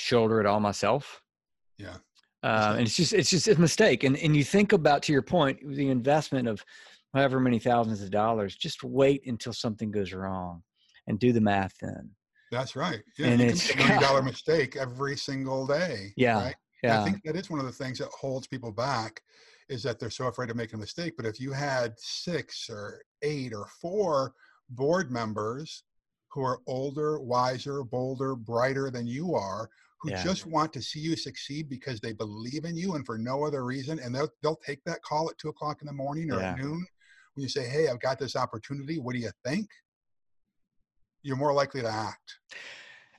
shoulder it all myself. Yeah. uh, and it's just it's just a mistake. And and you think about to your point the investment of however many thousands of dollars just wait until something goes wrong and do the math then That's right. Yeah. And it's- a million dollar mistake every single day. Yeah, Right? Yeah I think that is one of the things that holds people back is that they're so afraid of making a mistake. But if you had six or eight or four board members who are older, wiser, bolder, brighter than you are, who Yeah. just want to see you succeed because they believe in you and for no other reason, and they'll they'll take that call at two o'clock in the morning or at noon when you say, "Hey, I've got this opportunity. What do you think?" You're more likely to act.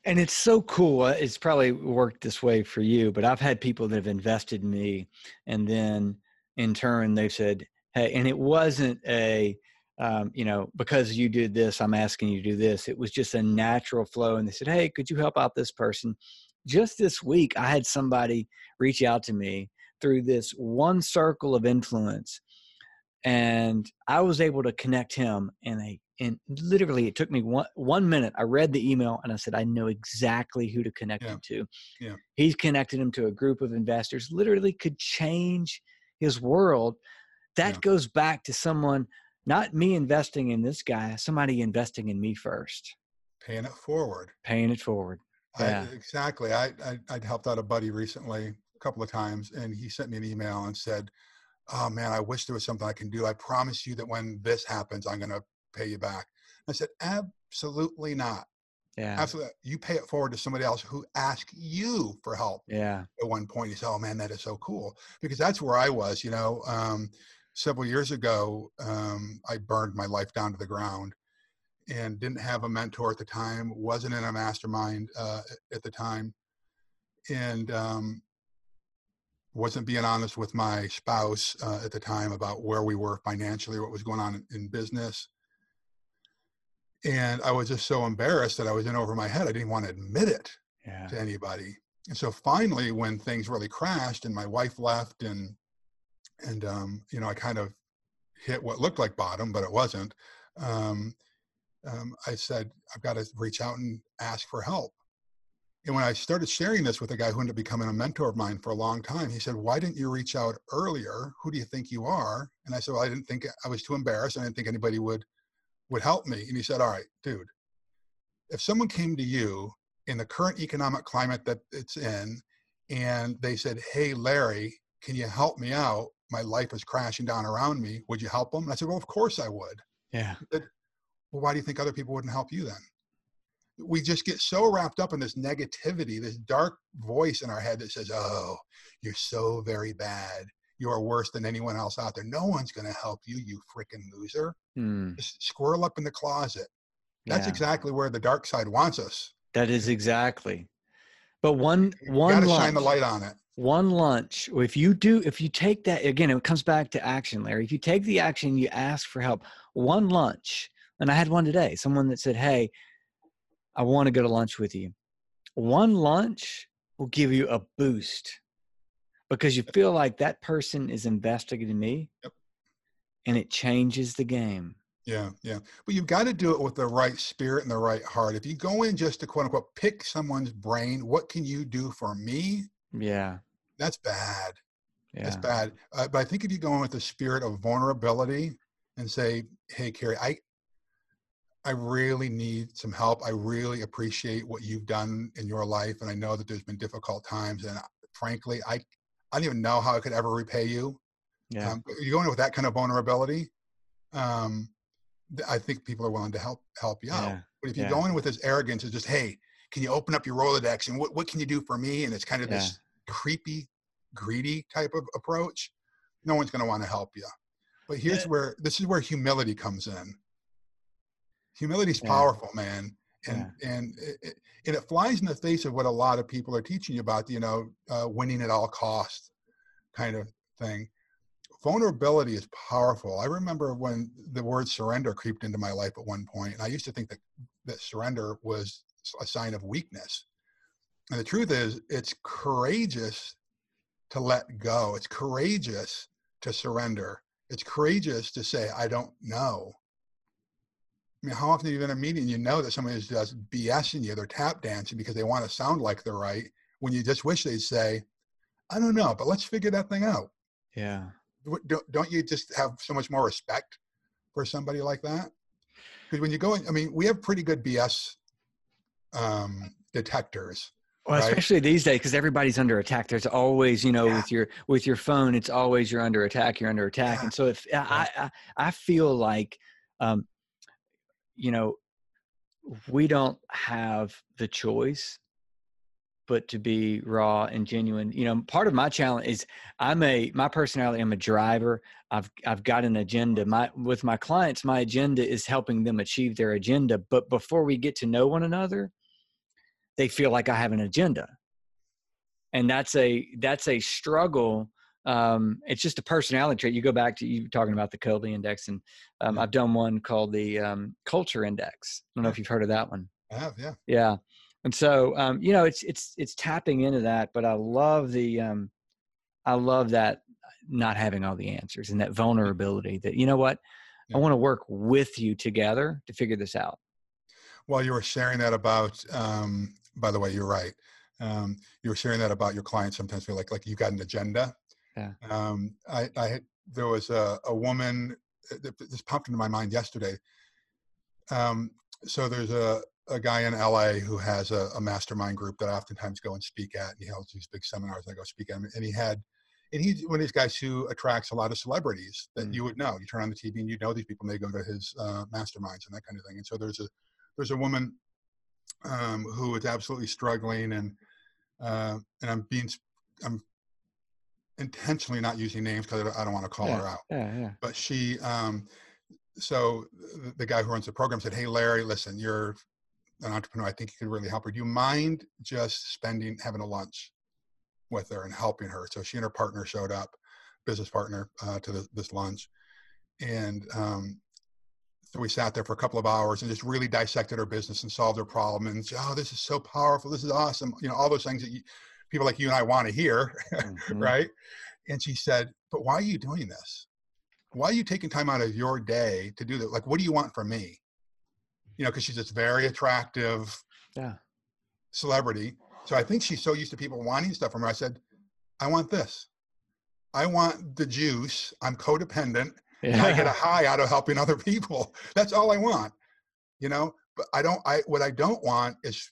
and it's so cool uh, it's probably worked this way for you but i've had people that have invested in me and then in turn they've said hey and it wasn't a um, you know because you did this i'm asking you to do this it was just a natural flow and they said hey could you help out this person just this week i had somebody reach out to me through this one circle of influence and i was able to connect him and a and literally it took me one one minute i read the email and i said i know exactly who to connect Yeah. him to Yeah. he's connected him to a group of investors literally could change his world that Yeah. goes back to someone not me investing in this guy somebody investing in me first Paying it forward. paying it forward Yeah. I, exactly. I, I I'd helped out a buddy recently a couple of times, and he sent me an email and said, "Oh man, I wish there was something I can do. I promise you that when this happens, I'm going to pay you back." I said, "Absolutely not. yeah Absolutely. You pay it forward to somebody else who asked you for help." yeah At one point, he said, "Oh man, that is so cool," because that's where I was. You know, um, several years ago, um, I burned my life down to the ground and didn't have a mentor at the time wasn't in a mastermind uh, at the time and um, wasn't being honest with my spouse uh, at the time about where we were financially, what was going on in business. And I was just so embarrassed that I was in over my head. I didn't want to admit it Yeah. to anybody. And so finally, when things really crashed and my wife left and, and, um, you know, I kind of hit what looked like bottom, but it wasn't. Um, um, I said, I've got to reach out and ask for help. And when I started sharing this with a guy who ended up becoming a mentor of mine for a long time, he said, Why didn't you reach out earlier? Who do you think you are? And I said, Well, I didn't think I was too embarrassed. I didn't think anybody would would help me. And he said, All right, dude, if someone came to you in the current economic climate that it's in, and they said, Hey, Larry, can you help me out? My life is crashing down around me. Would you help them? And I said, Well, of course I would. Yeah. Well, why do you think other people wouldn't help you then? We just get so wrapped up in this negativity, this dark voice in our head that says, Oh, you're so very bad. You are worse than anyone else out there. No one's going to help you, you freaking loser. Mm, Just squirrel up in the closet. That's yeah. exactly where the dark side wants us. That is exactly. But one You one got to lunch, shine the light on it. one lunch. If you do, if you take that again, it comes back to action, Larry. If you take the action, you ask for help. One lunch, and I had one today. Someone that said, "Hey, I want to go to lunch with you." One lunch will give you a boost because you feel like that person is investigating me, Yep. and it changes the game. Yeah, yeah. But you've got to do it with the right spirit and the right heart. If you go in just to quote unquote pick someone's brain, what can you do for me? Yeah, That's bad. That's bad. Uh, but I think if you go in with the spirit of vulnerability and say, "Hey, Carrie, I, I really need some help. I really appreciate what you've done in your life, and I know that there's been difficult times. And uh, frankly, I, I don't even know how I could ever repay you. yeah, Um, you go in with that kind of vulnerability. Um, I think people are willing to help help you out. yeah, But if you yeah. go in with this arrogance, it's just, "Hey, can you open up your Rolodex and what what can you do for me?" And it's kind of Yeah. this creepy, greedy type of approach. No one's going to want to help you. But here's where this is where humility comes in. Humility is powerful, man, and and it, it, it flies in the face of what a lot of people are teaching you about. You know, uh, winning at all costs, kind of thing. Vulnerability is powerful. I remember when the word surrender creeped into my life at one point, and I used to think that that surrender was a sign of weakness. And the truth is, it's courageous to let go. It's courageous to surrender. It's courageous to say, I don't know. I mean, how often have you been in a meeting you know that somebody is just BSing you, they're tap dancing because they want to sound like they're right, when you just wish they'd say, I don't know, but let's figure that thing out. yeah. Don't, don't you just have so much more respect for somebody like that? Because when you go in, I mean, we have pretty good BS um, detectors. Well, right? especially these days, because everybody's under attack. There's always, you know, Yeah. with your with your phone, it's always you're under attack. You're under attack, Yeah. and so if I I, I feel like, um, you know, we don't have the choice, but to be raw and genuine. You know, part of my challenge is I'm a my personality. I'm a driver. I've I've got an agenda. My with my clients, my agenda is helping them achieve their agenda. But before we get to know one another, they feel like I have an agenda, and that's a that's a struggle. Um, it's just a personality trait. You go back to you talking about the Kolbe Index, and um, Yeah. I've done one called the um, Culture Index. I don't know if you've heard of that one. I have, yeah. Yeah, and so um, you know, it's it's it's tapping into that. But I love the um, I love that not having all the answers and that vulnerability. That you know what, Yeah. I want to work with you together to figure this out. While you were sharing that about, um, by the way, you're right. Um, you were sharing that about your clients sometimes feel like like you got an agenda. Yeah. Um, I, I had, there was a, a woman uh, that this popped into my mind yesterday. Um, so there's a, a guy in LA who has a, a mastermind group that I oftentimes go and speak at. And he holds these big seminars. I go speak at, and he had, and he's one of these guys who attracts a lot of celebrities that Mm. you would know. You turn on the TV and you know these people, and they go to his uh, masterminds and that kind of thing. And so there's a there's a woman um, who is absolutely struggling, and uh, and I'm being I'm intentionally not using names because I don't, want to call her out Yeah, yeah, but she um so the, the guy who runs the program said hey larry listen you're an entrepreneur. I think you could really help her. Do you mind just spending having a lunch with her and helping her?" So she and her partner showed up, business partner, uh, to the, this lunch, and um, so we sat there for a couple of hours and just really dissected her business and solved her problem. And oh, this is so powerful. This is awesome. You know, all those things that you, people like you and I want to hear, mm-hmm. right? And she said, "But why are you doing this? Why are you taking time out of your day to do that? Like, what do you want from me?" You know, because she's this very attractive, yeah, celebrity. So I think she's so used to people wanting stuff from her. I said, "I want this. I want the juice. I'm codependent." Yeah. I get a high out of helping other people. That's all I want, you know. But I don't. I what I don't want is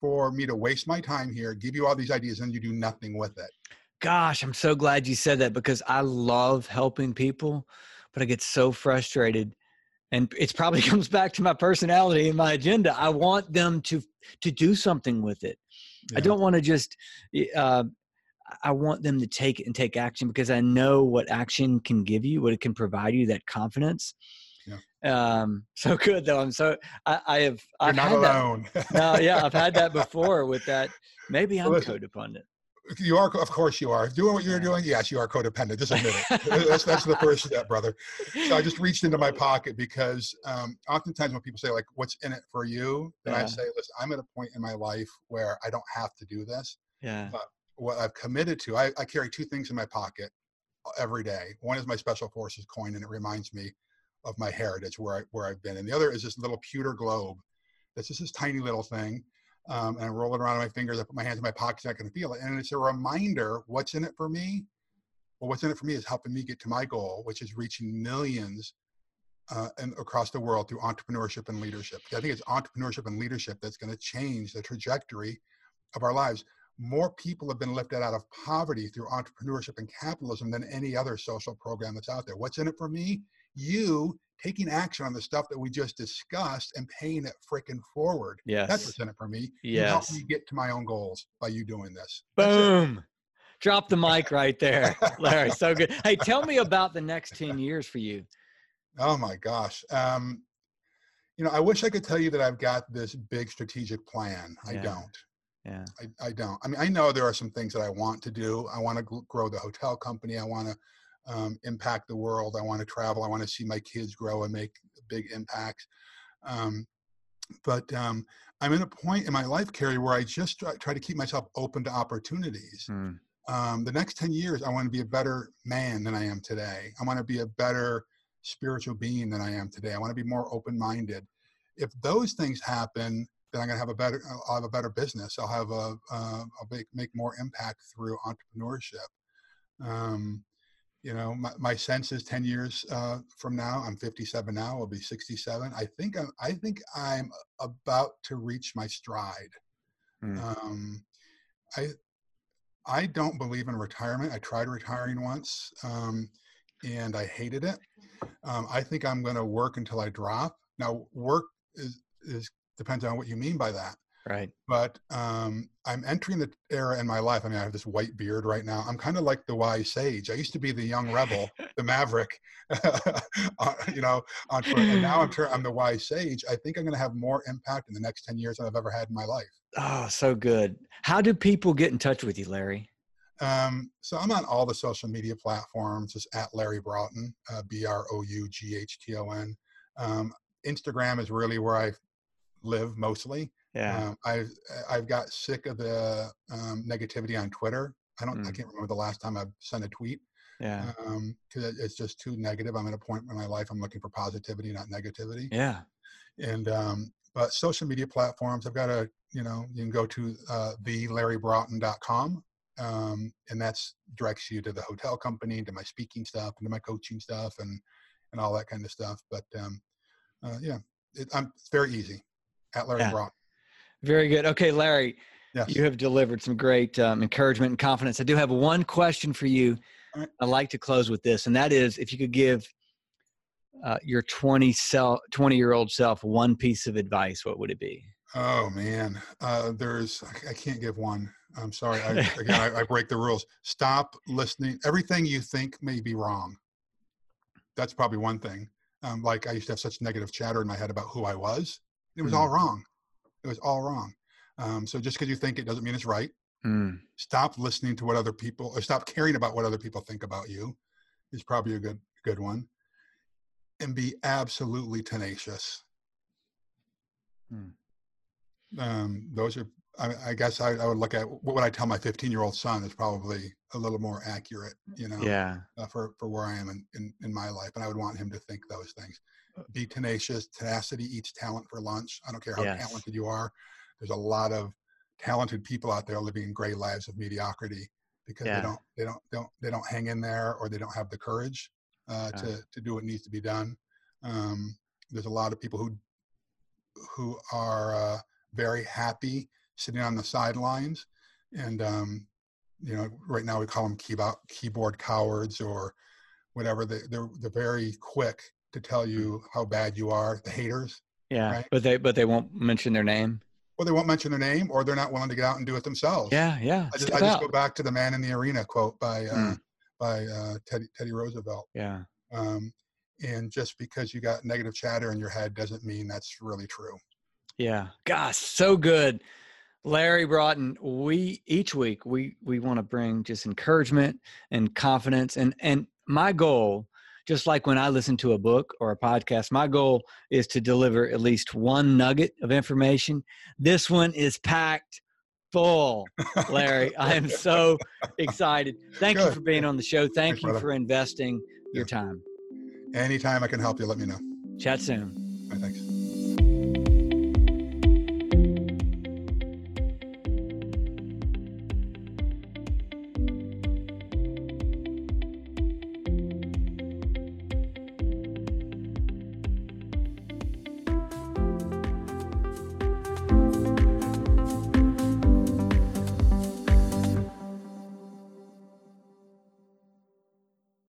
for me to waste my time here, give you all these ideas, and you do nothing with it. Gosh, I'm so glad you said that because I love helping people, but I get so frustrated and it probably comes back to my personality and my agenda i want them to to do something with it yeah. i don't want to just uh, I want them to take it and take action because I know what action can give you, what it can provide you, that confidence. Um, so good though. I'm so I, I have. You're I've not had alone. That. no, yeah, I've had that before with that. Maybe I'm well, codependent. You are, of course, you are doing what you're doing. Yes, you are codependent. Just admit it. that's that's the first step, brother. So I just reached into my pocket because um, oftentimes when people say like, "What's in it for you?" then yeah. I say, "Listen, I'm at a point in my life where I don't have to do this. Yeah. But what I've committed to. I, I carry two things in my pocket uh, every day. One is my special forces coin, and it reminds me of my heritage, where I where I've been, and the other is this little pewter globe. That's just this tiny little thing, um, and I roll it around on my fingers. I put my hands in my pockets, I can feel it, and it's a reminder what's in it for me. Well, what's in it for me is helping me get to my goal, which is reaching millions uh, and across the world through entrepreneurship and leadership. I think it's entrepreneurship and leadership that's going to change the trajectory of our lives more people have been lifted out of poverty through entrepreneurship and capitalism than any other social program that's out there. What's in it for me? You taking action on the stuff that we just discussed and paying it freaking forward. Yes. That's what's in it for me. Yes. You help me get to my own goals by you doing this. Boom. Drop the mic right there, Larry. So good. Hey, tell me about the next 10 years for you. Oh my gosh. Um, you know, I wish I could tell you that I've got this big strategic plan. Yeah. I don't yeah I, I don't i mean i know there are some things that i want to do i want to grow the hotel company i want to um, impact the world i want to travel i want to see my kids grow and make big impacts um, but um, i'm in a point in my life Carrie, where i just try, try to keep myself open to opportunities mm. the next 10 years i want to be a better man than i am today i want to be a better spiritual being than i am today i want to be more open-minded if those things happen then I'm going to have a better, I'll have a better business. I'll have a, uh, I'll make, make more impact through entrepreneurship. Um, you know, my, my sense is 10 years uh, from now, I'm 57 now, I'll be 67. I think I'm, I think I'm about to reach my stride. Mm. Um, I, I don't believe in retirement. I tried retiring once um, and I hated it. Um, I think I'm going to work until I drop. Now, work is, is depends on what you mean by that. Right. But um, I'm entering the era in my life. I mean, I have this white beard right now. I'm kind of like the wise sage. I used to be the young rebel, the maverick, uh, you know, on, and now I'm, I'm the wise sage. I think I'm going to have more impact in the next 10 years than I've ever had in my life. Oh, so good. How do people get in touch with you, Larry? Um, so I'm on all the social media platforms, just at Larry Broughton, uh, B R O U G H T O N. Um, Instagram is really where I live mostly. Yeah. Um, I've I've got sick of the um, negativity on Twitter. I don't. Mm. I can't remember the last time I've sent a tweet. Yeah. Because um, it's just too negative. I'm at a point in my life. I'm looking for positivity, not negativity. Yeah. And um, but social media platforms. I've got a. You know, you can go to uh, thelarrybroughton.com, um, and that's directs you to the hotel company, to my speaking stuff, and to my coaching stuff, and and all that kind of stuff. But um, uh, yeah, it, I'm, it's very easy at Larry yeah. Very good. Okay, Larry, yes. you have delivered some great um, encouragement and confidence. I do have one question for you. Right. I'd like to close with this, and that is if you could give uh, your 20 self, 20 year old self one piece of advice, what would it be? Oh man, uh, there's I can't give one. I'm sorry. I, again, I, I, break the rules. Stop listening. Everything you think may be wrong. That's probably one thing. Um, like I used to have such negative chatter in my head about who I was. It was mm. all wrong. It was all wrong. Um, so just because you think it doesn't mean it's right. Mm. Stop listening to what other people or stop caring about what other people think about you is probably a good good one. And be absolutely tenacious. Mm. Um, those are I, I guess I, I, would look at what would I tell my 15 year old son is probably a little more accurate, you know, yeah, uh, for, for where I am in, in, in, my life. And I would want him to think those things. Be tenacious, tenacity eats talent for lunch. I don't care how yes. talented you are. There's a lot of talented people out there living gray lives of mediocrity because yeah. they don't, they don't, don't, they don't hang in there or they don't have the courage uh, yeah. to, to do what needs to be done. Um, there's a lot of people who, who are uh, very happy sitting on the sidelines. And, um, you know, right now we call them keyboard, keyboard cowards or whatever. They, they're, they're very quick to tell you how bad you are, the haters. Yeah, right? but they but they won't mention their name. Or they won't mention their name, or they're not willing to get out and do it themselves. Yeah, yeah. I just, I just go back to the "Man in the Arena" quote by uh, mm. by uh, Teddy Teddy Roosevelt. Yeah. Um, and just because you got negative chatter in your head doesn't mean that's really true. Yeah. Gosh, so good. Larry Broughton, we each week we we want to bring just encouragement and confidence and and my goal just like when I listen to a book or a podcast, my goal is to deliver at least one nugget of information. This one is packed full, Larry. I am so excited. Thank Good. you for being on the show. Thank Thanks, you brother. for investing your time. Anytime I can help you, let me know. Chat soon. Right, thanks.